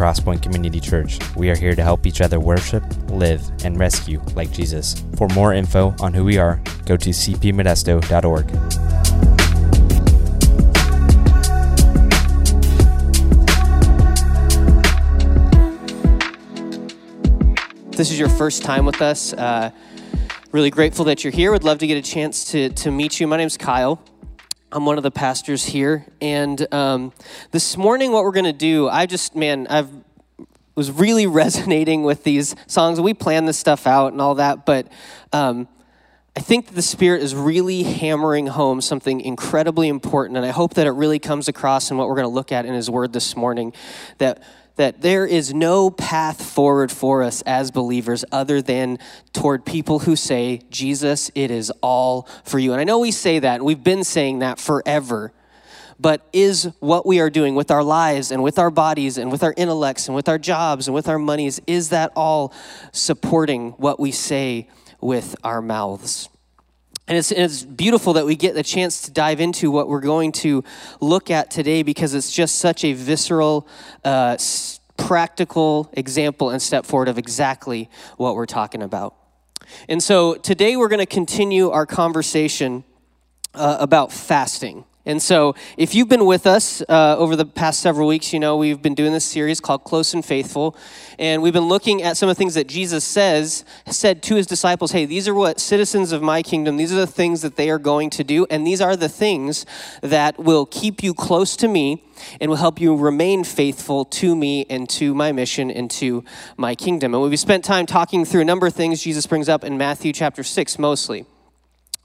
Crosspoint Community Church. We are here to help each other worship, live, and rescue like Jesus. For more info on who we are, go to cpmodesto.org. this is your first time with us, uh, really grateful that you're here. Would love to get a chance to, to meet you. My name's Kyle. I'm one of the pastors here. And um, this morning, what we're going to do, I just, man, I've was really resonating with these songs. We plan this stuff out and all that, but um, I think the Spirit is really hammering home something incredibly important, and I hope that it really comes across in what we're going to look at in His Word this morning. That that there is no path forward for us as believers other than toward people who say, Jesus, it is all for you. And I know we say that, and we've been saying that forever. But is what we are doing with our lives and with our bodies and with our intellects and with our jobs and with our monies, is that all supporting what we say with our mouths? And it's, it's beautiful that we get the chance to dive into what we're going to look at today because it's just such a visceral, uh, practical example and step forward of exactly what we're talking about. And so today we're going to continue our conversation uh, about fasting. And so, if you've been with us uh, over the past several weeks, you know we've been doing this series called Close and Faithful. And we've been looking at some of the things that Jesus says, said to his disciples hey, these are what citizens of my kingdom, these are the things that they are going to do. And these are the things that will keep you close to me and will help you remain faithful to me and to my mission and to my kingdom. And we've spent time talking through a number of things Jesus brings up in Matthew chapter 6 mostly.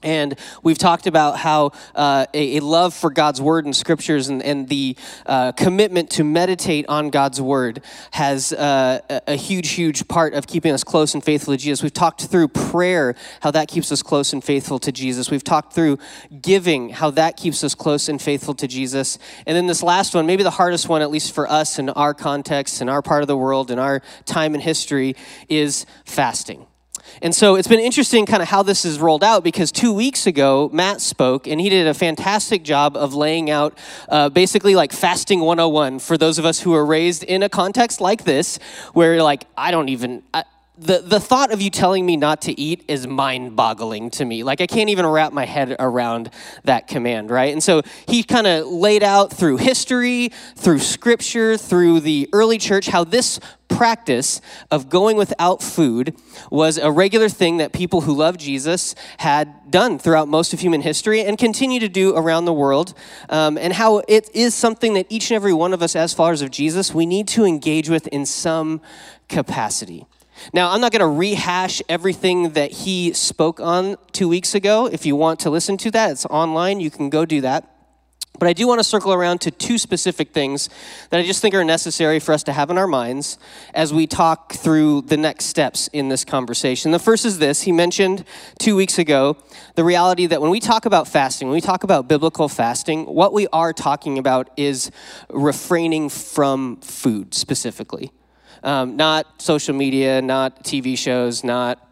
And we've talked about how uh, a, a, love for God's word and scriptures and, and the uh, commitment to meditate on God's word has uh, a, a, huge, huge part of keeping us close and faithful to Jesus. We've talked through prayer, how that keeps us close and faithful to Jesus. We've talked through giving, how that keeps us close and faithful to Jesus. And then this last one, maybe the hardest one, at least for us in our context, in our part of the world, in our time in history, is fasting. And so it's been interesting kind of how this is rolled out because two weeks ago, Matt spoke and he did a fantastic job of laying out uh, basically like fasting 101 for those of us who are raised in a context like this, where like, I don't even. I, the, the thought of you telling me not to eat is mind boggling to me. Like, I can't even wrap my head around that command, right? And so he kind of laid out through history, through scripture, through the early church, how this practice of going without food was a regular thing that people who love Jesus had done throughout most of human history and continue to do around the world, um, and how it is something that each and every one of us, as followers of Jesus, we need to engage with in some capacity. Now, I'm not going to rehash everything that he spoke on two weeks ago. If you want to listen to that, it's online. You can go do that. But I do want to circle around to two specific things that I just think are necessary for us to have in our minds as we talk through the next steps in this conversation. The first is this he mentioned two weeks ago the reality that when we talk about fasting, when we talk about biblical fasting, what we are talking about is refraining from food specifically. Um, not social media, not TV shows, not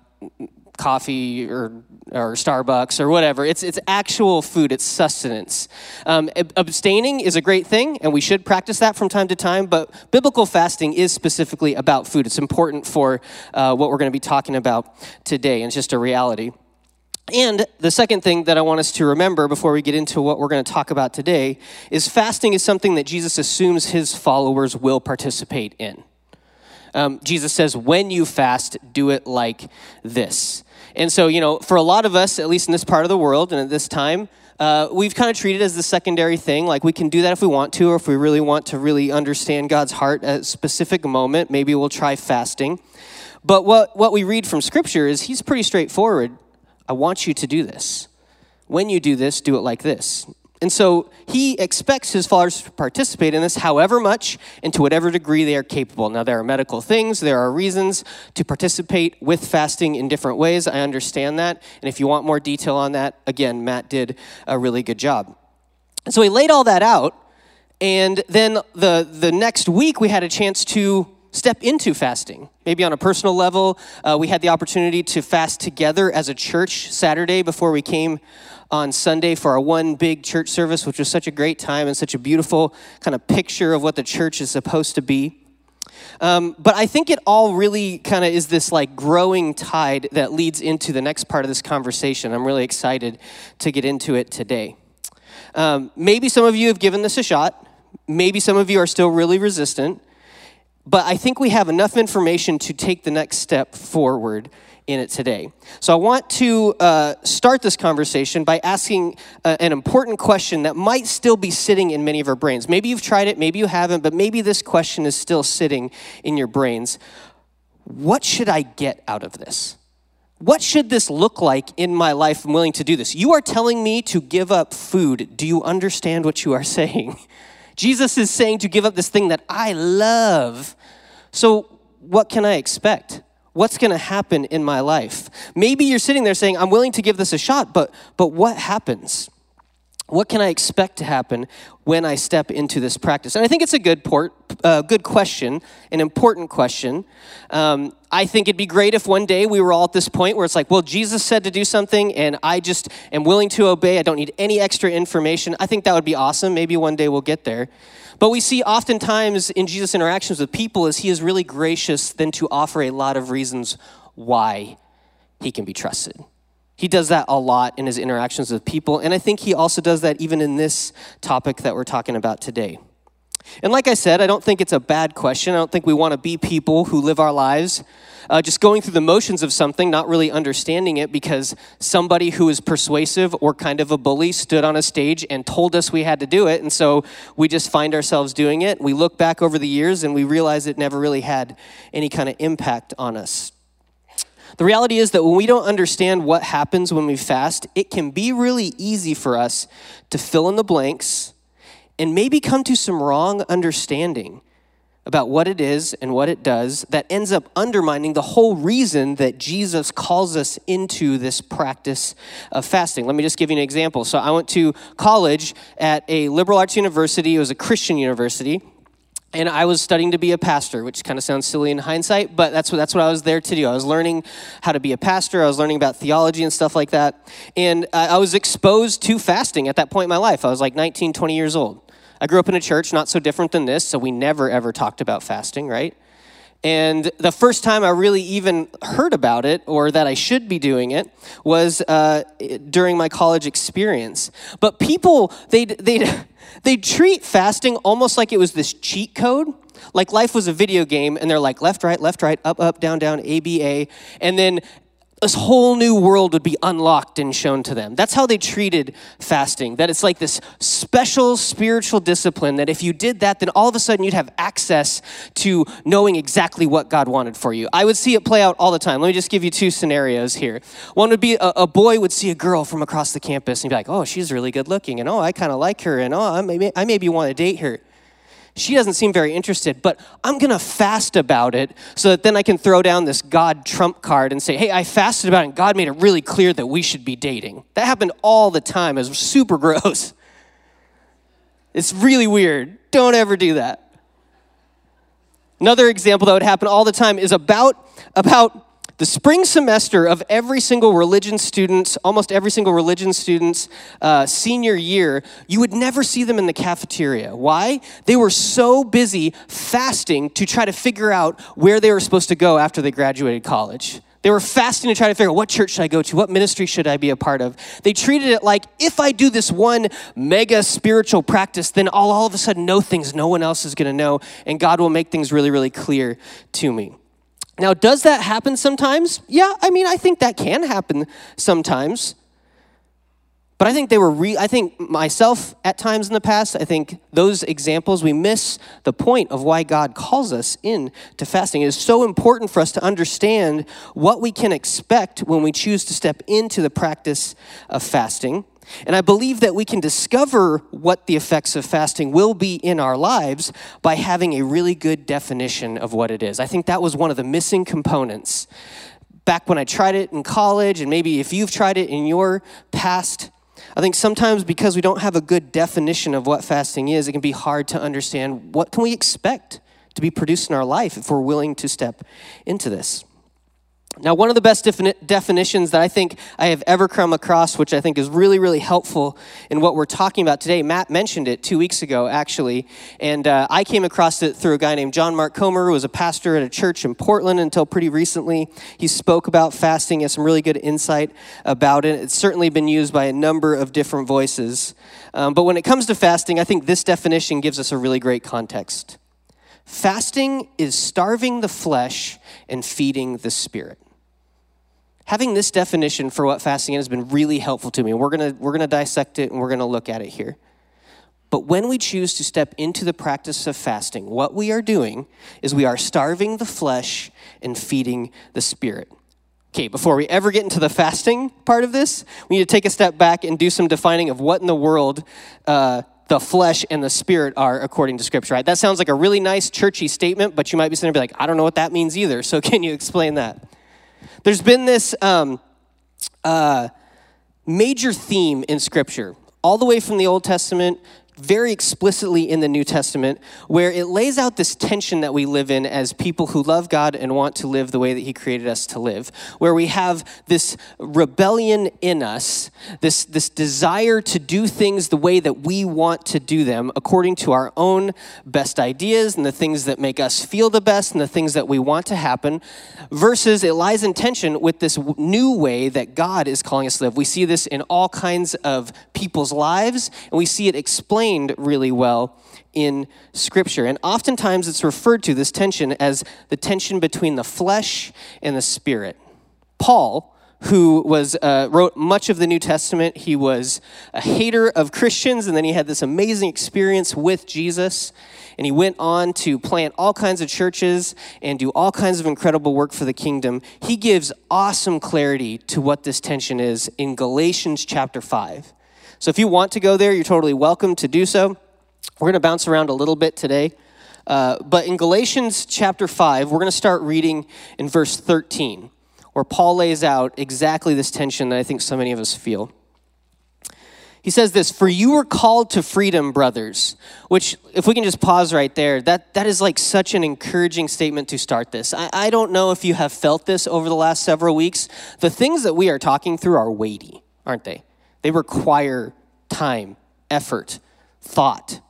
coffee or, or Starbucks or whatever. It's, it's actual food, it's sustenance. Um, abstaining is a great thing, and we should practice that from time to time, but biblical fasting is specifically about food. It's important for uh, what we're going to be talking about today, and it's just a reality. And the second thing that I want us to remember before we get into what we're going to talk about today is fasting is something that Jesus assumes his followers will participate in. Um, Jesus says, when you fast, do it like this. And so, you know, for a lot of us, at least in this part of the world and at this time, uh, we've kind of treated it as the secondary thing. Like we can do that if we want to, or if we really want to really understand God's heart at a specific moment, maybe we'll try fasting. But what, what we read from Scripture is He's pretty straightforward. I want you to do this. When you do this, do it like this. And so he expects his followers to participate in this however much and to whatever degree they are capable. Now, there are medical things, there are reasons to participate with fasting in different ways. I understand that. And if you want more detail on that, again, Matt did a really good job. So he laid all that out. And then the, the next week, we had a chance to step into fasting. Maybe on a personal level, uh, we had the opportunity to fast together as a church Saturday before we came on Sunday for our one big church service, which was such a great time and such a beautiful kind of picture of what the church is supposed to be. Um, but I think it all really kind of is this like growing tide that leads into the next part of this conversation. I'm really excited to get into it today. Um, maybe some of you have given this a shot. Maybe some of you are still really resistant. But I think we have enough information to take the next step forward in it today. So I want to uh, start this conversation by asking uh, an important question that might still be sitting in many of our brains. Maybe you've tried it, maybe you haven't, but maybe this question is still sitting in your brains. What should I get out of this? What should this look like in my life? I'm willing to do this. You are telling me to give up food. Do you understand what you are saying? Jesus is saying to give up this thing that I love. So, what can I expect? What's going to happen in my life? Maybe you're sitting there saying, I'm willing to give this a shot, but, but what happens? What can I expect to happen when I step into this practice? And I think it's a good port, uh, good question, an important question. Um, I think it'd be great if one day we were all at this point where it's like, well, Jesus said to do something, and I just am willing to obey. I don't need any extra information. I think that would be awesome. Maybe one day we'll get there. But we see oftentimes in Jesus' interactions with people is he is really gracious than to offer a lot of reasons why he can be trusted. He does that a lot in his interactions with people, and I think he also does that even in this topic that we're talking about today. And like I said, I don't think it's a bad question. I don't think we want to be people who live our lives uh, just going through the motions of something, not really understanding it because somebody who is persuasive or kind of a bully stood on a stage and told us we had to do it. And so we just find ourselves doing it. We look back over the years and we realize it never really had any kind of impact on us. The reality is that when we don't understand what happens when we fast, it can be really easy for us to fill in the blanks and maybe come to some wrong understanding about what it is and what it does that ends up undermining the whole reason that Jesus calls us into this practice of fasting. Let me just give you an example. So, I went to college at a liberal arts university, it was a Christian university. And I was studying to be a pastor, which kind of sounds silly in hindsight, but that's what, that's what I was there to do. I was learning how to be a pastor. I was learning about theology and stuff like that. And I was exposed to fasting at that point in my life. I was like 19, 20 years old. I grew up in a church not so different than this, so we never ever talked about fasting, right? And the first time I really even heard about it or that I should be doing it was uh, during my college experience. But people, they'd, they'd, they'd treat fasting almost like it was this cheat code. Like life was a video game, and they're like left, right, left, right, up, up, down, down, A, B, A. And then this whole new world would be unlocked and shown to them. That's how they treated fasting. That it's like this special spiritual discipline that if you did that, then all of a sudden you'd have access to knowing exactly what God wanted for you. I would see it play out all the time. Let me just give you two scenarios here. One would be a, a boy would see a girl from across the campus and be like, oh, she's really good looking, and oh, I kind of like her, and oh, I maybe, I maybe want to date her she doesn't seem very interested, but I'm going to fast about it so that then I can throw down this God trump card and say, hey, I fasted about it, and God made it really clear that we should be dating. That happened all the time. It was super gross. It's really weird. Don't ever do that. Another example that would happen all the time is about, about the spring semester of every single religion student's, almost every single religion student's uh, senior year, you would never see them in the cafeteria. Why? They were so busy fasting to try to figure out where they were supposed to go after they graduated college. They were fasting to try to figure out what church should I go to? What ministry should I be a part of? They treated it like if I do this one mega spiritual practice, then I'll all of a sudden know things no one else is going to know, and God will make things really, really clear to me. Now, does that happen sometimes? Yeah, I mean, I think that can happen sometimes. But I think they were, re- I think myself at times in the past, I think those examples, we miss the point of why God calls us in to fasting. It is so important for us to understand what we can expect when we choose to step into the practice of fasting. And I believe that we can discover what the effects of fasting will be in our lives by having a really good definition of what it is. I think that was one of the missing components back when I tried it in college, and maybe if you've tried it in your past. I think sometimes because we don't have a good definition of what fasting is, it can be hard to understand what can we expect to be produced in our life if we're willing to step into this. Now, one of the best defini- definitions that I think I have ever come across, which I think is really, really helpful in what we're talking about today, Matt mentioned it two weeks ago, actually, and uh, I came across it through a guy named John Mark Comer, who was a pastor at a church in Portland until pretty recently. He spoke about fasting, has some really good insight about it. It's certainly been used by a number of different voices. Um, but when it comes to fasting, I think this definition gives us a really great context. Fasting is starving the flesh and feeding the spirit having this definition for what fasting has been really helpful to me. We're going we're gonna dissect it and we're going to look at it here. But when we choose to step into the practice of fasting, what we are doing is we are starving the flesh and feeding the spirit. Okay, before we ever get into the fasting part of this, we need to take a step back and do some defining of what in the world uh, the flesh and the spirit are according to Scripture, right? That sounds like a really nice churchy statement, but you might be sitting there and be like, I don't know what that means either. So can you explain that? There's been this um, uh, major theme in Scripture, all the way from the Old Testament very explicitly in the New Testament, where it lays out this tension that we live in as people who love God and want to live the way that He created us to live, where we have this rebellion in us, this, this desire to do things the way that we want to do them, according to our own best ideas and the things that make us feel the best and the things that we want to happen, versus it lies in tension with this new way that God is calling us to live. We see this in all kinds of people's lives, and we see it explained explained really well in Scripture. And oftentimes it's referred to, this tension, as the tension between the flesh and the spirit. Paul, who was uh, wrote much of the New Testament. He was a hater of Christians, and then he had this amazing experience with Jesus. And he went on to plant all kinds of churches and do all kinds of incredible work for the kingdom. He gives awesome clarity to what this tension is in Galatians chapter 5. So if you want to go there, you're totally welcome to do so. We're going to bounce around a little bit today. Uh, but in Galatians chapter 5, we're going to start reading in verse 13, where Paul lays out exactly this tension that I think so many of us feel. He says this, for you were called to freedom, brothers, which, if we can just pause right there, that, that is like such an encouraging statement to start this. I, I don't know if you have felt this over the last several weeks. The things that we are talking through are weighty, aren't they? They require time, effort, thought.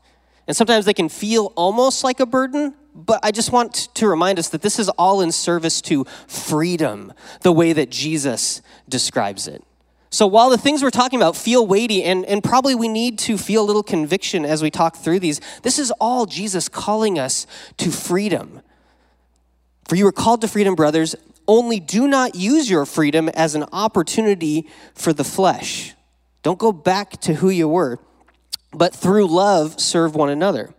And sometimes they can feel almost like a burden, but I just want to remind us that this is all in service to freedom, the way that Jesus describes it. So while the things we're talking about feel weighty, and, and probably we need to feel a little conviction as we talk through these, this is all Jesus calling us to freedom. For you are called to freedom, brothers, only do not use your freedom as an opportunity for the flesh don't go back to who you were, but through love serve one another.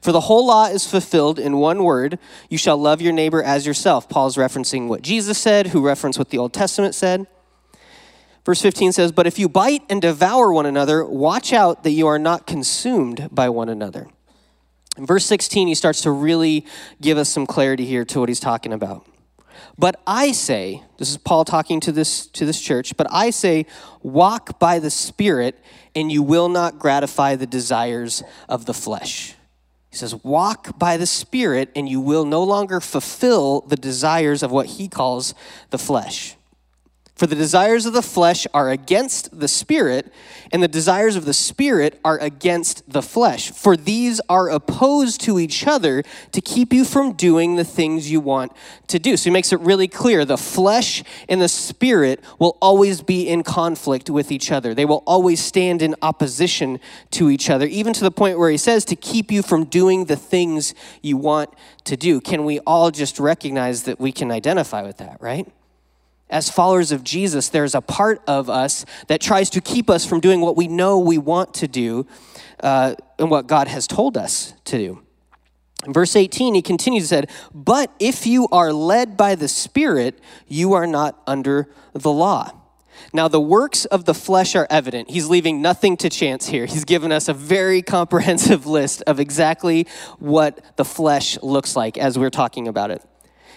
For the whole law is fulfilled in one word you shall love your neighbor as yourself. Paul's referencing what Jesus said, who referenced what the Old Testament said. Verse 15 says, But if you bite and devour one another, watch out that you are not consumed by one another. In verse 16, he starts to really give us some clarity here to what he's talking about. But I say, this is Paul talking to this, to this church, but I say, walk by the Spirit, and you will not gratify the desires of the flesh. He says, walk by the Spirit, and you will no longer fulfill the desires of what he calls the flesh. For the desires of the flesh are against the spirit, and the desires of the spirit are against the flesh. For these are opposed to each other to keep you from doing the things you want to do. So he makes it really clear the flesh and the spirit will always be in conflict with each other. They will always stand in opposition to each other, even to the point where he says to keep you from doing the things you want to do. Can we all just recognize that we can identify with that, right? As followers of Jesus, there's a part of us that tries to keep us from doing what we know we want to do uh, and what God has told us to do. In verse 18, he continues, said, But if you are led by the Spirit, you are not under the law. Now, the works of the flesh are evident. He's leaving nothing to chance here. He's given us a very comprehensive list of exactly what the flesh looks like as we're talking about it.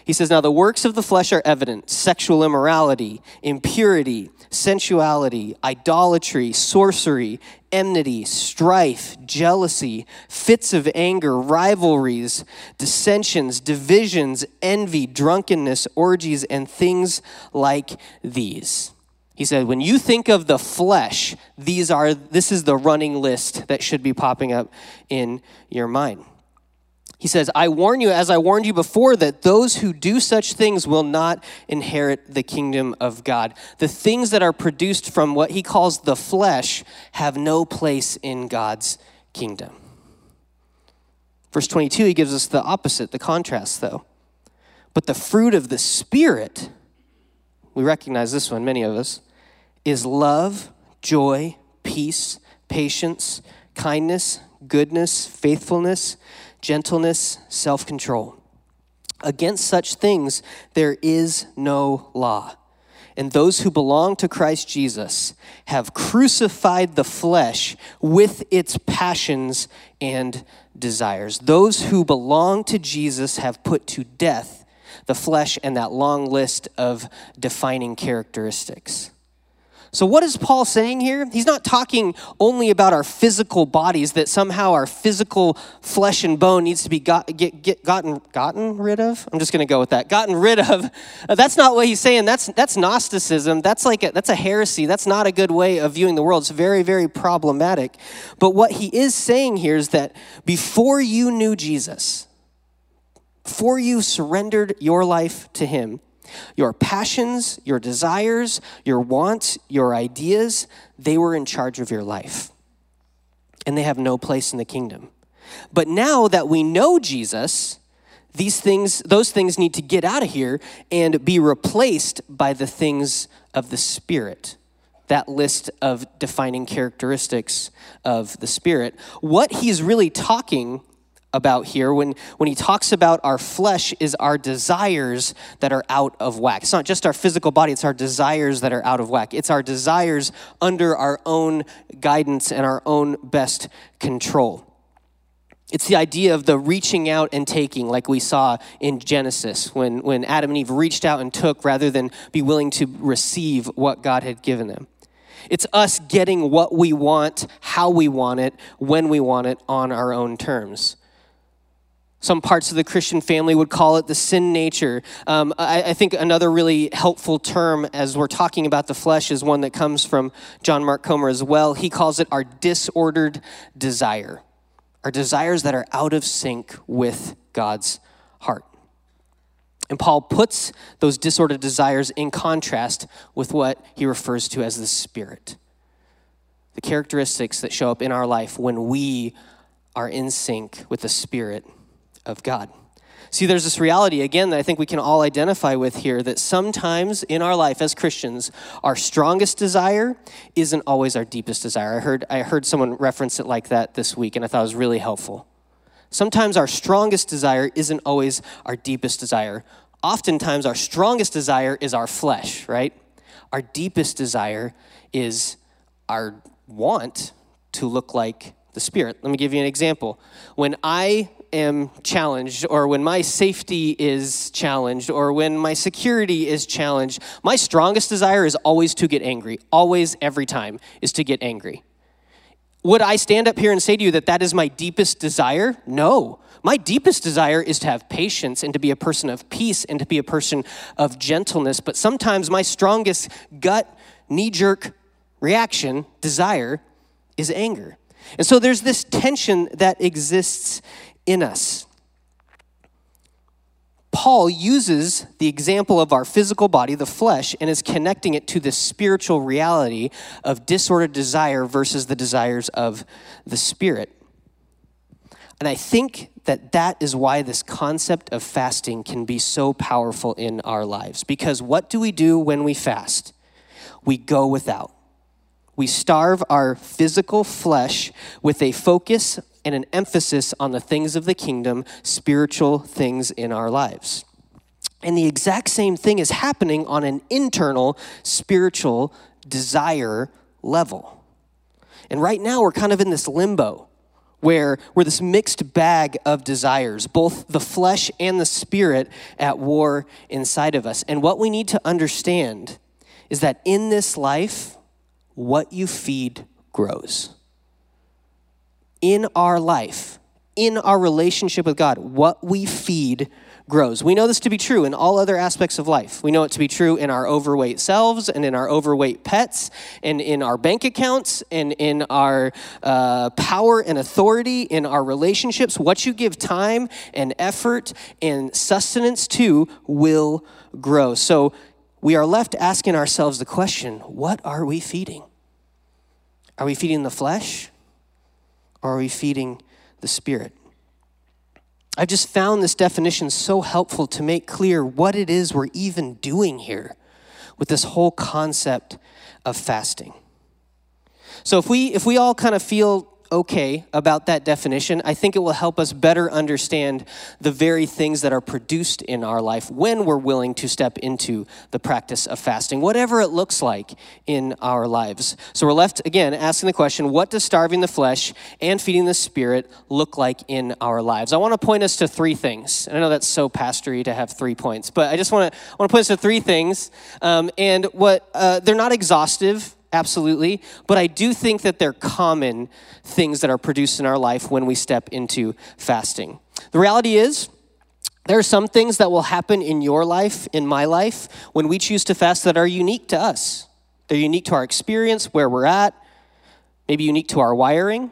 He says, Now the works of the flesh are evident sexual immorality, impurity, sensuality, idolatry, sorcery, enmity, strife, jealousy, fits of anger, rivalries, dissensions, divisions, envy, drunkenness, orgies, and things like these. He said, when you think of the flesh, these are this is the running list that should be popping up in your mind. He says, I warn you, as I warned you before, that those who do such things will not inherit the kingdom of God. The things that are produced from what he calls the flesh have no place in God's kingdom. Verse 22, he gives us the opposite, the contrast, though. But the fruit of the Spirit, we recognize this one, many of us, is love, joy, peace, patience, kindness, goodness, faithfulness gentleness, self control. Against such things there is no law. And those who belong to Christ Jesus have crucified the flesh with its passions and desires. Those who belong to Jesus have put to death the flesh and that long list of defining characteristics. So, what is Paul saying here? He's not talking only about our physical bodies, that somehow our physical flesh and bone needs to be got, get, get, gotten, gotten rid of. I'm just going to go with that. Gotten rid of. That's not what he's saying. That's, that's Gnosticism. That's like a, that's a heresy. That's not a good way of viewing the world. It's very, very problematic. But what he is saying here is that before you knew Jesus, before you surrendered your life to him, your passions, your desires, your wants, your ideas, they were in charge of your life. And they have no place in the kingdom. But now that we know Jesus, these things, those things need to get out of here and be replaced by the things of the Spirit. That list of defining characteristics of the Spirit. What he's really talking about here when, when he talks about our flesh is our desires that are out of whack. It's not just our physical body, it's our desires that are out of whack. It's our desires under our own guidance and our own best control. It's the idea of the reaching out and taking, like we saw in Genesis, when, when Adam and Eve reached out and took rather than be willing to receive what God had given them. It's us getting what we want, how we want it, when we want it, on our own terms. Some parts of the Christian family would call it the sin nature. Um, I, I, think another really helpful term as we're talking about the flesh is one that comes from John Mark Comer as well. He calls it our disordered desire, our desires that are out of sync with God's heart. And Paul puts those disordered desires in contrast with what he refers to as the Spirit. The characteristics that show up in our life when we are in sync with the Spirit of God. See, there's this reality, again, that I think we can all identify with here that sometimes in our life as Christians, our strongest desire isn't always our deepest desire. I heard, I heard someone reference it like that this week, and I thought it was really helpful. Sometimes our strongest desire isn't always our deepest desire. Oftentimes, our strongest desire is our flesh, right? Our deepest desire is our want to look like the Spirit. Let me give you an example. When I am challenged, or when my safety is challenged, or when my security is challenged, my strongest desire is always to get angry. Always, every time, is to get angry. Would I stand up here and say to you that that is my deepest desire? No. My deepest desire is to have patience and to be a person of peace and to be a person of gentleness. But sometimes my strongest gut, knee jerk reaction, desire, is anger. And so there's this tension that exists in us. Paul uses the example of our physical body, the flesh, and is connecting it to the spiritual reality of disordered desire versus the desires of the spirit. And I think that that is why this concept of fasting can be so powerful in our lives. Because what do we do when we fast? We go without. We starve our physical flesh with a focus and an emphasis on the things of the kingdom, spiritual things in our lives. And the exact same thing is happening on an internal spiritual desire level. And right now, we're kind of in this limbo where we're this mixed bag of desires, both the flesh and the spirit at war inside of us. And what we need to understand is that in this life, what you feed grows. In our life, in our relationship with God, what we feed grows. We know this to be true in all other aspects of life. We know it to be true in our overweight selves and in our overweight pets and in our bank accounts and in our uh, power and authority in our relationships. What you give time and effort and sustenance to will grow. So we are left asking ourselves the question what are we feeding? Are we feeding the flesh or are we feeding the spirit? I've just found this definition so helpful to make clear what it is we're even doing here with this whole concept of fasting. So if we if we all kind of feel okay about that definition, I think it will help us better understand the very things that are produced in our life when we're willing to step into the practice of fasting, whatever it looks like in our lives. So we're left again asking the question what does starving the flesh and feeding the spirit look like in our lives? I want to point us to three things. I know that's so pastory to have three points, but I just want to, want to point us to three things. Um, and what uh, they're not exhaustive absolutely. But I do think that they're common things that are produced in our life when we step into fasting. The reality is, there are some things that will happen in your life, in my life, when we choose to fast that are unique to us. They're unique to our experience, where we're at, maybe unique to our wiring.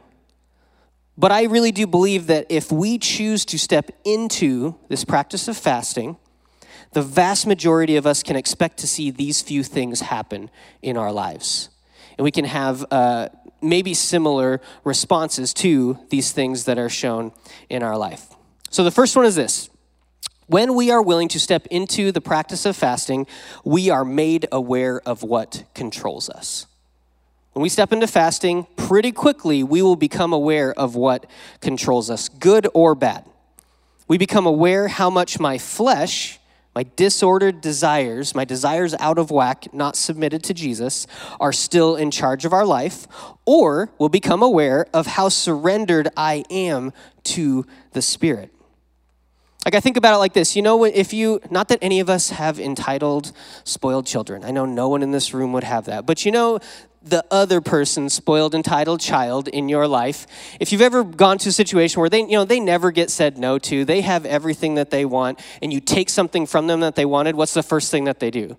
But I really do believe that if we choose to step into this practice of fasting, the vast majority of us can expect to see these few things happen in our lives. And we can have uh, maybe similar responses to these things that are shown in our life. So the first one is this when we are willing to step into the practice of fasting, we are made aware of what controls us. When we step into fasting, pretty quickly we will become aware of what controls us, good or bad. We become aware how much my flesh my disordered desires, my desires out of whack, not submitted to Jesus, are still in charge of our life, or will become aware of how surrendered I am to the Spirit. Like, I think about it like this you know, if you, not that any of us have entitled, spoiled children. I know no one in this room would have that. But you know, the other person's spoiled entitled child in your life if you've ever gone to a situation where they you know they never get said no to they have everything that they want and you take something from them that they wanted what's the first thing that they do?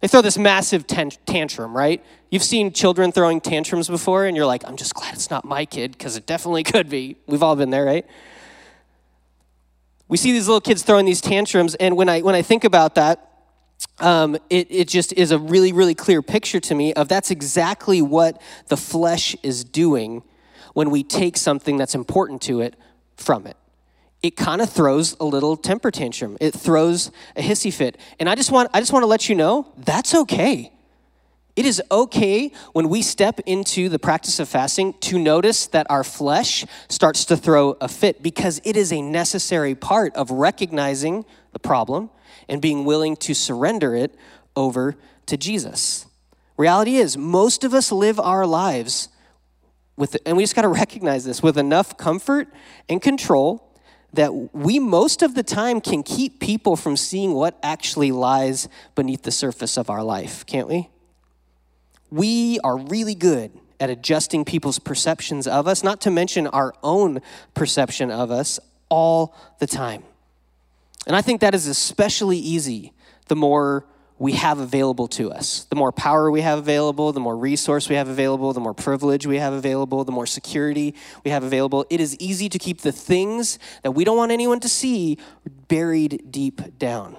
They throw this massive tantrum right? You've seen children throwing tantrums before and you're like i'm just glad it's not my kid because it definitely could be. We've all been there right? We see these little kids throwing these tantrums and when i when i think about that um, it, it just is a really, really clear picture to me of that's exactly what the flesh is doing when we take something that's important to it from it. It kind of throws a little temper tantrum. It throws a hissy fit. And I just want I just want to let you know that's okay. It is okay when we step into the practice of fasting to notice that our flesh starts to throw a fit because it is a necessary part of recognizing the problem and being willing to surrender it over to Jesus. Reality is, most of us live our lives with, and we just got to recognize this, with enough comfort and control that we most of the time can keep people from seeing what actually lies beneath the surface of our life, can't we? We are really good at adjusting people's perceptions of us, not to mention our own perception of us, all the time. And I think that is especially easy the more we have available to us. The more power we have available, the more resource we have available, the more privilege we have available, the more security we have available. It is easy to keep the things that we don't want anyone to see buried deep down.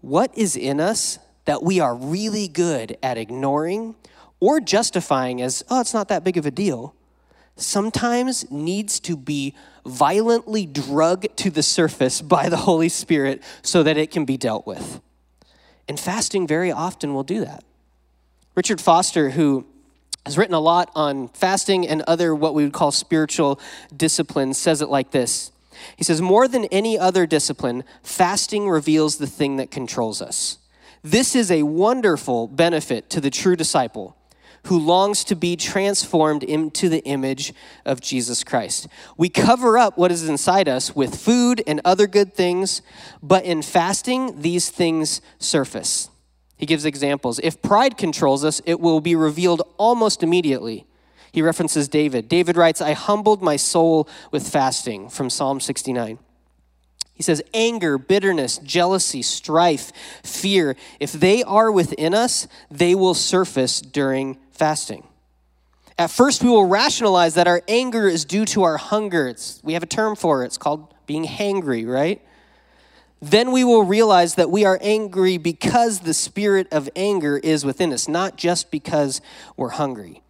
What is in us that we are really good at ignoring or justifying as, oh, it's not that big of a deal? sometimes needs to be violently drugged to the surface by the Holy Spirit so that it can be dealt with. And fasting very often will do that. Richard Foster, who has written a lot on fasting and other what we would call spiritual disciplines, says it like this. He says, More than any other discipline, fasting reveals the thing that controls us. This is a wonderful benefit to the true disciple who longs to be transformed into the image of Jesus Christ. We cover up what is inside us with food and other good things, but in fasting, these things surface. He gives examples. If pride controls us, it will be revealed almost immediately. He references David. David writes, I humbled my soul with fasting from Psalm 69. He says, anger, bitterness, jealousy, strife, fear, if they are within us, they will surface during fasting. At first, we will rationalize that our anger is due to our hunger. It's, we have a term for it, it's called being hangry, right? Then we will realize that we are angry because the spirit of anger is within us, not just because we're hungry.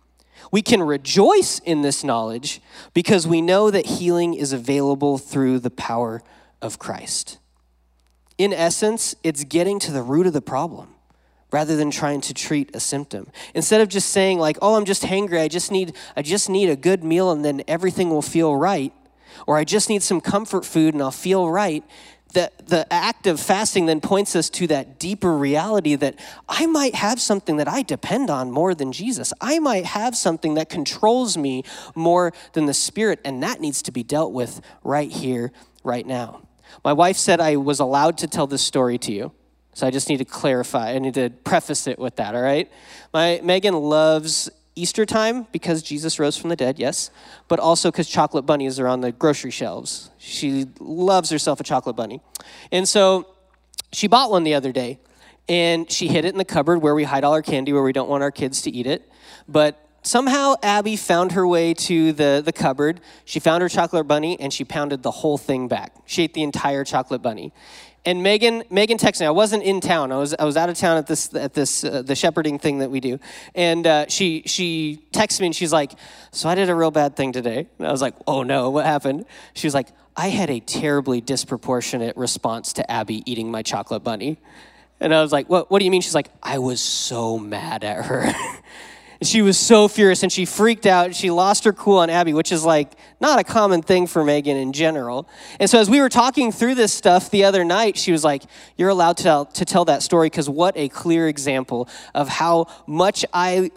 We can rejoice in this knowledge because we know that healing is available through the power of Christ. In essence, it's getting to the root of the problem rather than trying to treat a symptom. Instead of just saying like, "Oh, I'm just hangry. I just need I just need a good meal and then everything will feel right." Or I just need some comfort food and I'll feel right. The, the act of fasting then points us to that deeper reality that I might have something that I depend on more than Jesus. I might have something that controls me more than the Spirit, and that needs to be dealt with right here, right now. My wife said I was allowed to tell this story to you. So I just need to clarify. I need to preface it with that, all right? My Megan loves Easter time because Jesus rose from the dead, yes, but also because chocolate bunnies are on the grocery shelves. She loves herself a chocolate bunny. And so she bought one the other day and she hid it in the cupboard where we hide all our candy where we don't want our kids to eat it. But somehow Abby found her way to the, the cupboard. She found her chocolate bunny and she pounded the whole thing back. She ate the entire chocolate bunny. And Megan, Megan texted me. I wasn't in town. I was, I was out of town at this, at this, uh, the shepherding thing that we do. And uh, she, she texted me and she's like, "So I did a real bad thing today." And I was like, "Oh no, what happened?" She was like, "I had a terribly disproportionate response to Abby eating my chocolate bunny." And I was like, "What? What do you mean?" She's like, "I was so mad at her." she was so furious and she freaked out. She lost her cool on Abby, which is like not a common thing for Megan in general. And so as we were talking through this stuff the other night, she was like, You're allowed to tell, to tell that story because what a clear example of how much I,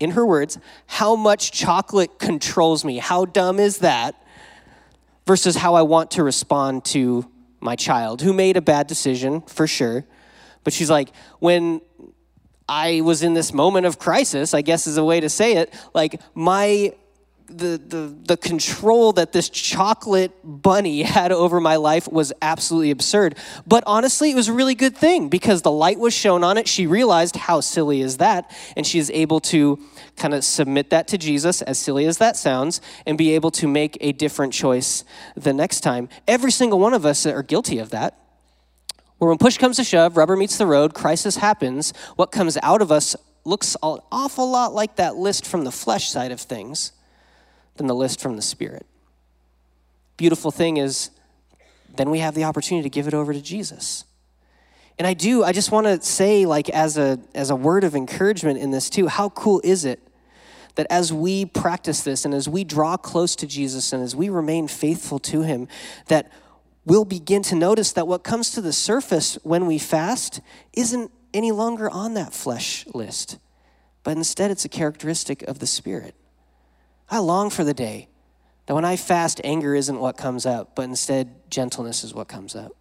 in her words, how much chocolate controls me. How dumb is that? Versus how I want to respond to my child who made a bad decision for sure. But she's like, when I was in this moment of crisis, I guess is a way to say it. Like my the, the, the control that this chocolate bunny had over my life was absolutely absurd. But honestly, it was a really good thing because the light was shown on it. She realized how silly is that, and she is able to kind of submit that to Jesus, as silly as that sounds, and be able to make a different choice the next time. Every single one of us are guilty of that. Where when push comes to shove, rubber meets the road, crisis happens, what comes out of us looks an awful lot like that list from the flesh side of things than the list from the spirit. Beautiful thing is, then we have the opportunity to give it over to Jesus. And I do, I just want to say, like, as a, as a word of encouragement in this too, how cool is it that as we practice this and as we draw close to Jesus and as we remain faithful to Him, that we'll begin to notice that what comes to the surface when we fast isn't any longer on that flesh list, but instead it's a characteristic of the Spirit. I long for the day that when I fast, anger isn't what comes up, but instead gentleness is what comes up.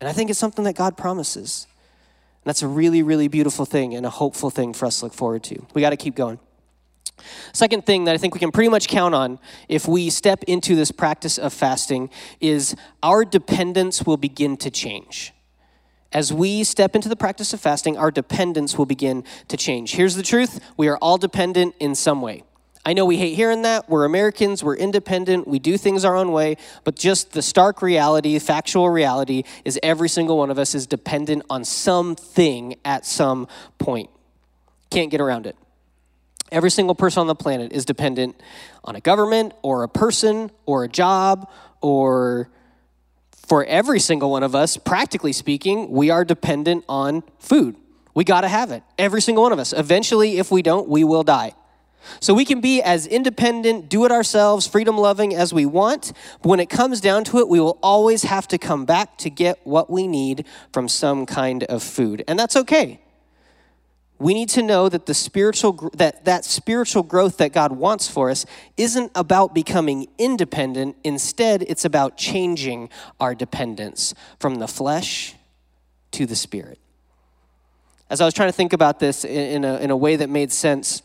And I think it's something that God promises. And that's a really, really beautiful thing and a hopeful thing for us to look forward to. We got to keep going. Second thing that I think we can pretty much count on if we step into this practice of fasting is our dependence will begin to change. As we step into the practice of fasting, our dependence will begin to change. Here's the truth we are all dependent in some way. I know we hate hearing that. We're Americans, we're independent, we do things our own way, but just the stark reality, factual reality, is every single one of us is dependent on something at some point. Can't get around it. Every single person on the planet is dependent on a government or a person or a job or for every single one of us, practically speaking, we are dependent on food. We got to have it. Every single one of us. Eventually, if we don't, we will die. So we can be as independent, do it ourselves, freedom loving as we want. But when it comes down to it, we will always have to come back to get what we need from some kind of food. And that's okay. We need to know that the spiritual that that spiritual growth that God wants for us isn't about becoming independent. Instead it's about changing our dependence from the flesh to the spirit. As I was trying to think about this in a, in a way that made sense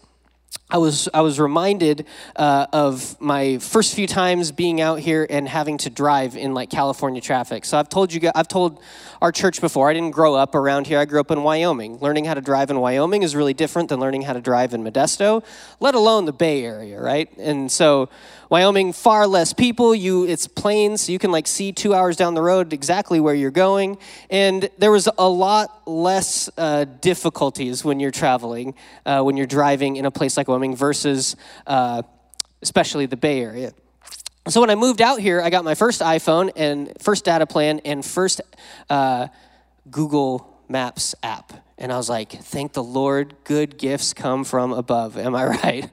I was I was reminded uh, of my first few times being out here and having to drive in like California traffic. So I've told you I've told our church before. I didn't grow up around here. I grew up in Wyoming. Learning how to drive in Wyoming is really different than learning how to drive in Modesto, let alone the Bay Area, right? And so Wyoming, far less people. You, it's plains, so you can like see two hours down the road exactly where you're going. And there was a lot less uh, difficulties when you're traveling, uh, when you're driving in a place like Wyoming versus, uh, especially the Bay Area. So when I moved out here, I got my first iPhone and first data plan and first uh, Google Maps app. And I was like, thank the Lord, good gifts come from above. Am I right?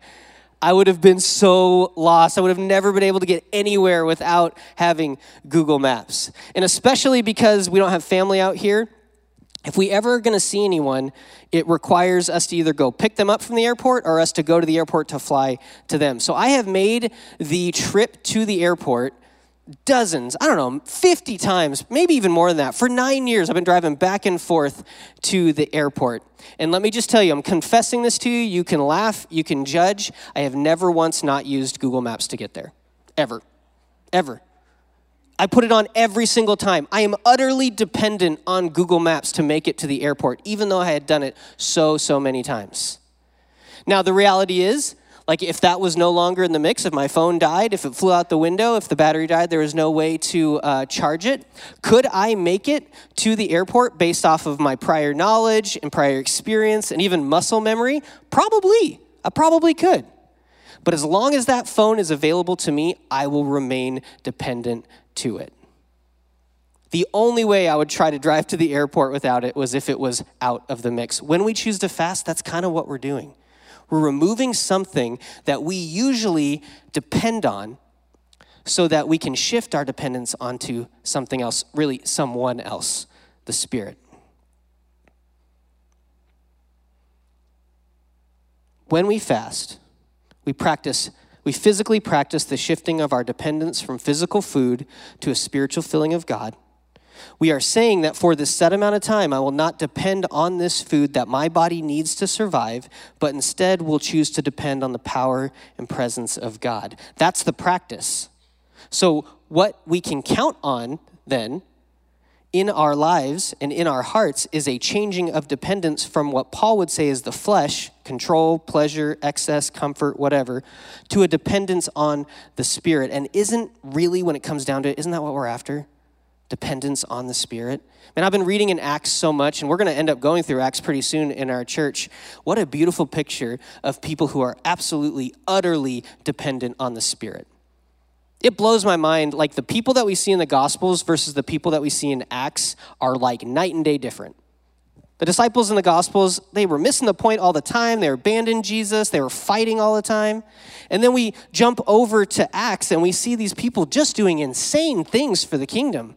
I would have been so lost. I would have never been able to get anywhere without having Google Maps. And especially because we don't have family out here, if we ever are going to see anyone, it requires us to either go pick them up from the airport or us to go to the airport to fly to them. So I have made the trip to the airport dozens, I don't know, 50 times, maybe even more than that. For nine years, I've been driving back and forth to the airport. And let me just tell you, I'm confessing this to you. You can laugh, you can judge. I have never once not used Google Maps to get there. Ever. Ever. I put it on every single time. I am utterly dependent on Google Maps to make it to the airport, even though I had done it so, so many times. Now, the reality is, like if that was no longer in the mix, if my phone died, if it flew out the window, if the battery died, there was no way to uh, charge it. Could I make it to the airport based off of my prior knowledge and prior experience and even muscle memory? Probably. I probably could. But as long as that phone is available to me, I will remain dependent to it. The only way I would try to drive to the airport without it was if it was out of the mix. When we choose to fast, that's kind of what we're doing. We're removing something that we usually depend on so that we can shift our dependence onto something else, really, someone else, the Spirit. When we fast, we practice, we physically practice the shifting of our dependence from physical food to a spiritual filling of God we are saying that for this set amount of time, I will not depend on this food that my body needs to survive, but instead will choose to depend on the power and presence of God. That's the practice. So, what we can count on then in our lives and in our hearts is a changing of dependence from what Paul would say is the flesh, control, pleasure, excess, comfort, whatever, to a dependence on the spirit. And isn't really, when it comes down to it, isn't that what we're after? dependence on the Spirit. And I've been reading in Acts so much, and we're going to end up going through Acts pretty soon in our church. What a beautiful picture of people who are absolutely, utterly dependent on the Spirit. It blows my mind. Like the people that we see in the Gospels versus the people that we see in Acts are like night and day different. The disciples in the Gospels, they were missing the point all the time. They abandoned Jesus. They were fighting all the time. And then we jump over to Acts and we see these people just doing insane things for the kingdom.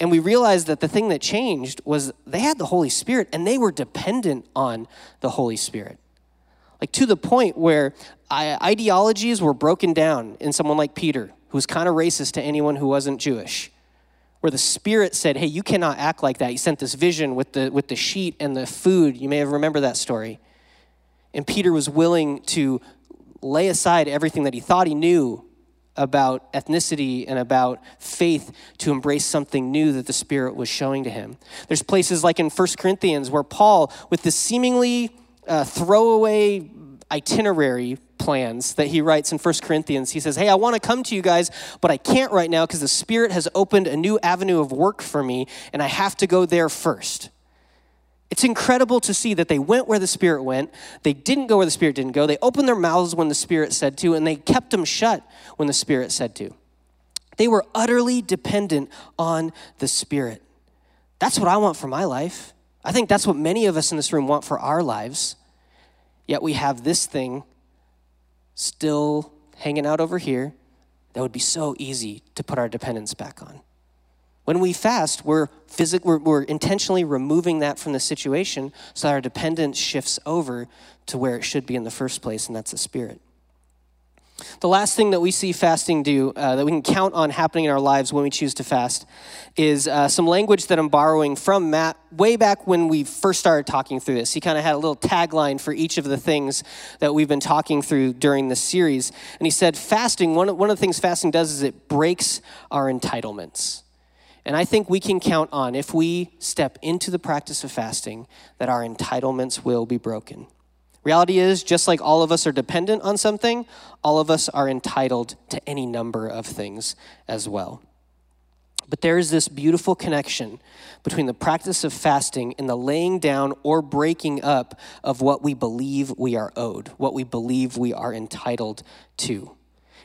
And we realized that the thing that changed was they had the Holy Spirit and they were dependent on the Holy Spirit. Like to the point where ideologies were broken down in someone like Peter, who was kind of racist to anyone who wasn't Jewish. Where the Spirit said, Hey, you cannot act like that. He sent this vision with the, with the sheet and the food. You may have remembered that story. And Peter was willing to lay aside everything that he thought he knew about ethnicity and about faith to embrace something new that the Spirit was showing to him. There's places like in 1 Corinthians where Paul, with the seemingly uh, throwaway itinerary plans that he writes in 1 Corinthians, he says, Hey, I want to come to you guys, but I can't right now because the Spirit has opened a new avenue of work for me, and I have to go there first. It's incredible to see that they went where the Spirit went. They didn't go where the Spirit didn't go. They opened their mouths when the Spirit said to, and they kept them shut when the Spirit said to. They were utterly dependent on the Spirit. That's what I want for my life. I think that's what many of us in this room want for our lives. Yet we have this thing still hanging out over here that would be so easy to put our dependence back on. When we fast, we're, physic- we're, we're intentionally removing that from the situation so that our dependence shifts over to where it should be in the first place, and that's the Spirit. The last thing that we see fasting do, uh, that we can count on happening in our lives when we choose to fast, is uh, some language that I'm borrowing from Matt way back when we first started talking through this. He kind of had a little tagline for each of the things that we've been talking through during this series. And he said, Fasting, one of, one of the things fasting does is it breaks our entitlements. And I think we can count on, if we step into the practice of fasting, that our entitlements will be broken. Reality is, just like all of us are dependent on something, all of us are entitled to any number of things as well. But there is this beautiful connection between the practice of fasting and the laying down or breaking up of what we believe we are owed, what we believe we are entitled to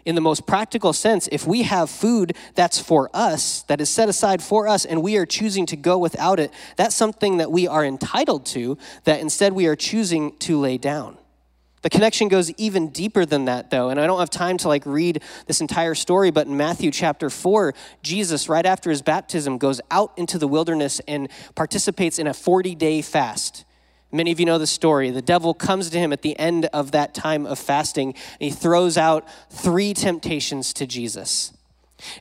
in the most practical sense, if we have food that's for us, that is set aside for us, and we are choosing to go without it, that's something that we are entitled to, that instead we are choosing to lay down. The connection goes even deeper than that, though, and I don't have time to like read this entire story, but in Matthew chapter 4, Jesus, right after his baptism, goes out into the wilderness and participates in a 40 day fast. Many of you know the story. The devil comes to him at the end of that time of fasting, and he throws out three temptations to Jesus.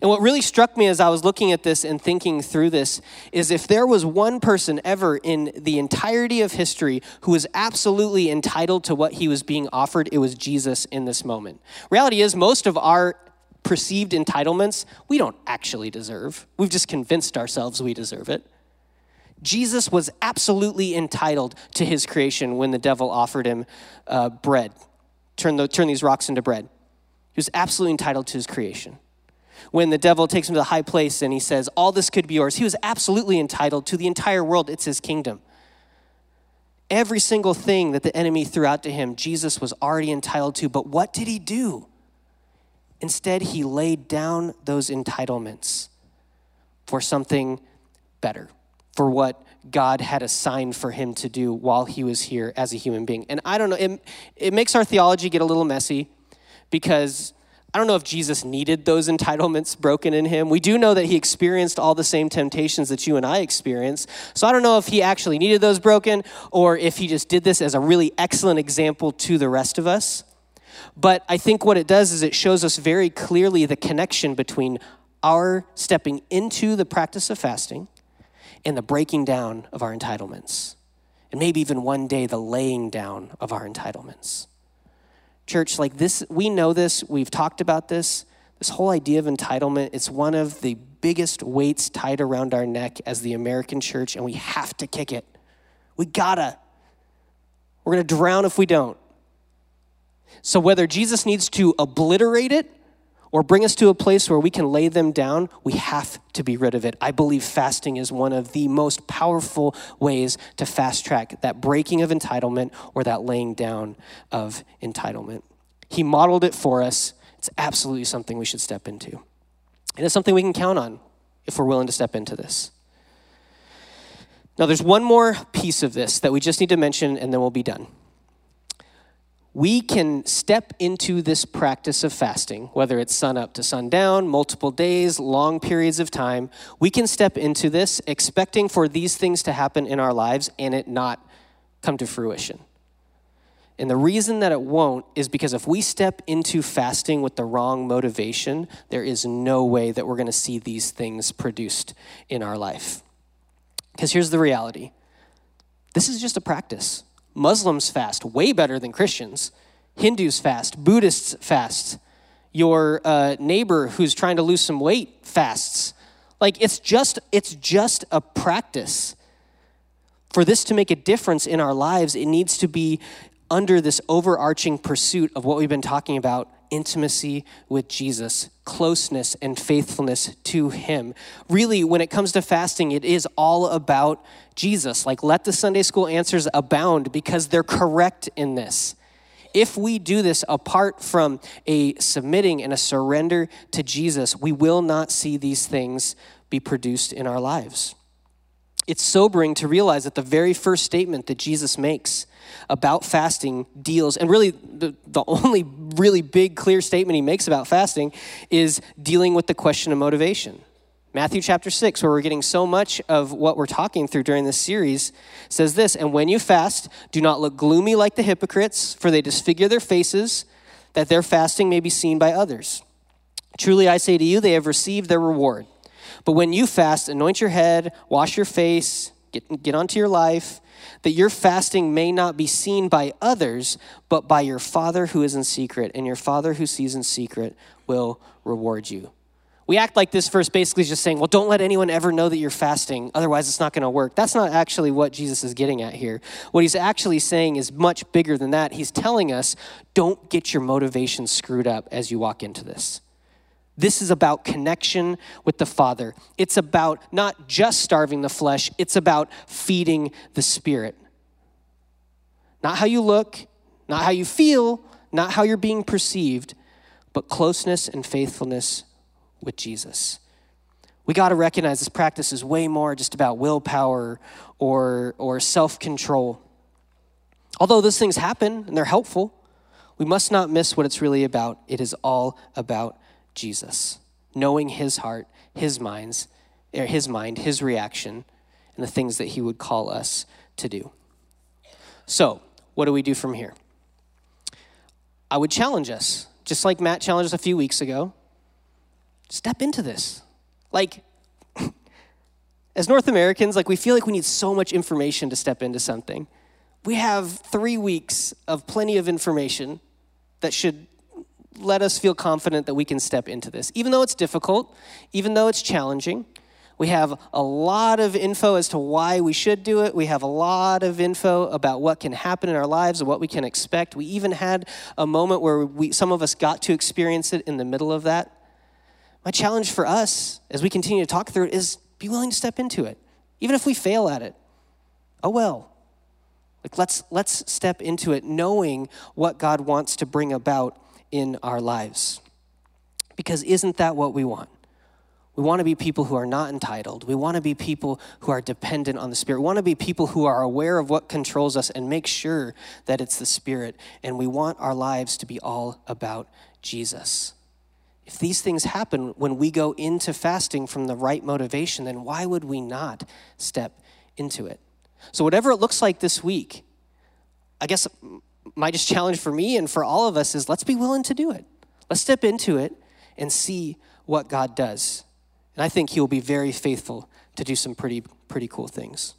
And what really struck me as I was looking at this and thinking through this is if there was one person ever in the entirety of history who was absolutely entitled to what he was being offered, it was Jesus in this moment. Reality is, most of our perceived entitlements we don't actually deserve. We've just convinced ourselves we deserve it. Jesus was absolutely entitled to his creation when the devil offered him uh, bread. Turn, the, turn these rocks into bread. He was absolutely entitled to his creation. When the devil takes him to the high place and he says, All this could be yours, he was absolutely entitled to the entire world. It's his kingdom. Every single thing that the enemy threw out to him, Jesus was already entitled to. But what did he do? Instead, he laid down those entitlements for something better for what God had assigned for him to do while he was here as a human being. And I don't know, it, it makes our theology get a little messy because I don't know if Jesus needed those entitlements broken in him. We do know that he experienced all the same temptations that you and I experience. So I don't know if he actually needed those broken or if he just did this as a really excellent example to the rest of us. But I think what it does is it shows us very clearly the connection between our stepping into the practice of fasting and the breaking down of our entitlements. And maybe even one day the laying down of our entitlements. Church, like this, we know this, we've talked about this. This whole idea of entitlement, it's one of the biggest weights tied around our neck as the American church, and we have to kick it. We gotta. We're gonna drown if we don't. So, whether Jesus needs to obliterate it or bring us to a place where we can lay them down, we have to be rid of it. I believe fasting is one of the most powerful ways to fast track that breaking of entitlement or that laying down of entitlement. He modeled it for us. It's absolutely something we should step into. And it's something we can count on if we're willing to step into this. Now, there's one more piece of this that we just need to mention, and then we'll be done we can step into this practice of fasting, whether it's sun up to sundown, multiple days, long periods of time. We can step into this expecting for these things to happen in our lives and it not come to fruition. And the reason that it won't is because if we step into fasting with the wrong motivation, there is no way that we're going to see these things produced in our life. Because here's the reality this is just a practice. Muslims fast way better than Christians. Hindus fast. Buddhists fast. Your uh, neighbor who's trying to lose some weight fasts. Like it's just it's just a practice. For this to make a difference in our lives, it needs to be under this overarching pursuit of what we've been talking about intimacy with Jesus, closeness and faithfulness to Him. Really, when it comes to fasting, it is all about Jesus. Like, let the Sunday school answers abound because they're correct in this. If we do this apart from a submitting and a surrender to Jesus, we will not see these things be produced in our lives. It's sobering to realize that the very first statement that Jesus makes about fasting deals, and really the, the only really big, clear statement he makes about fasting is dealing with the question of motivation. Matthew chapter 6, where we're getting so much of what we're talking through during this series, says this And when you fast, do not look gloomy like the hypocrites, for they disfigure their faces, that their fasting may be seen by others. Truly I say to you, they have received their reward. But when you fast, anoint your head, wash your face, get, get onto your life, that your fasting may not be seen by others, but by your Father who is in secret, and your Father who sees in secret will reward you. We act like this verse basically is just saying, well, don't let anyone ever know that you're fasting, otherwise it's not going to work. That's not actually what Jesus is getting at here. What he's actually saying is much bigger than that. He's telling us, don't get your motivation screwed up as you walk into this. This is about connection with the Father. It's about not just starving the flesh, it's about feeding the Spirit. Not how you look, not how you feel, not how you're being perceived, but closeness and faithfulness with Jesus. We got to recognize this practice is way more just about willpower or, or self control. Although those things happen and they're helpful, we must not miss what it's really about. It is all about Jesus, knowing his heart, his minds, or his mind, his reaction, and the things that he would call us to do. So, what do we do from here? I would challenge us, just like Matt challenged us a few weeks ago, step into this. Like, as North Americans, like we feel like we need so much information to step into something. We have three weeks of plenty of information that should let us feel confident that we can step into this. Even though it's difficult, even though it's challenging, we have a lot of info as to why we should do it. We have a lot of info about what can happen in our lives and what we can expect. We even had a moment where we, some of us got to experience it in the middle of that. My challenge for us as we continue to talk through it is be willing to step into it, even if we fail at it. Oh well. Like let's let's step into it knowing what God wants to bring about in our lives. Because isn't that what we want? We want to be people who are not entitled. We want to be people who are dependent on the Spirit. We want to be people who are aware of what controls us and make sure that it's the Spirit. And we want our lives to be all about Jesus. If these things happen when we go into fasting from the right motivation, then why would we not step into it? So, whatever it looks like this week, I guess my just challenge for me and for all of us is let's be willing to do it. Let's step into it and see what God does. And I think He will be very faithful to do some pretty, pretty cool things.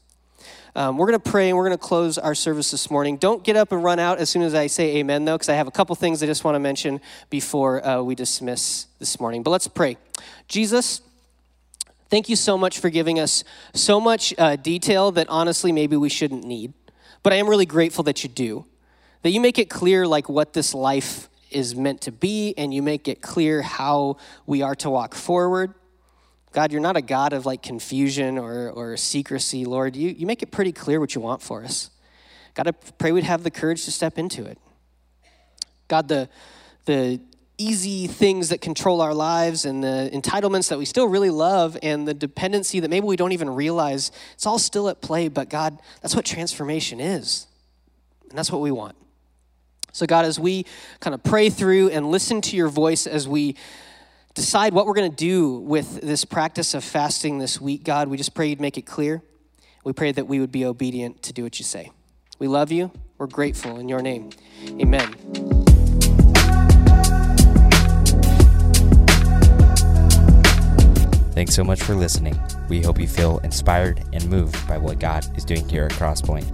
Um, we're going to pray and we're going to close our service this morning. Don't get up and run out as soon as I say amen, though, because I have a couple things I just want to mention before uh, we dismiss this morning. But let's pray. Jesus, thank you so much for giving us so much uh, detail that honestly maybe we shouldn't need. But I am really grateful that you do that you make it clear like what this life is meant to be and you make it clear how we are to walk forward. God you're not a god of like confusion or, or secrecy lord. You, you make it pretty clear what you want for us. God i pray we'd have the courage to step into it. God the the easy things that control our lives and the entitlements that we still really love and the dependency that maybe we don't even realize it's all still at play. But god that's what transformation is. And that's what we want so, God, as we kind of pray through and listen to your voice as we decide what we're going to do with this practice of fasting this week, God, we just pray you'd make it clear. We pray that we would be obedient to do what you say. We love you. We're grateful in your name. Amen. Thanks so much for listening. We hope you feel inspired and moved by what God is doing here at Crosspoint.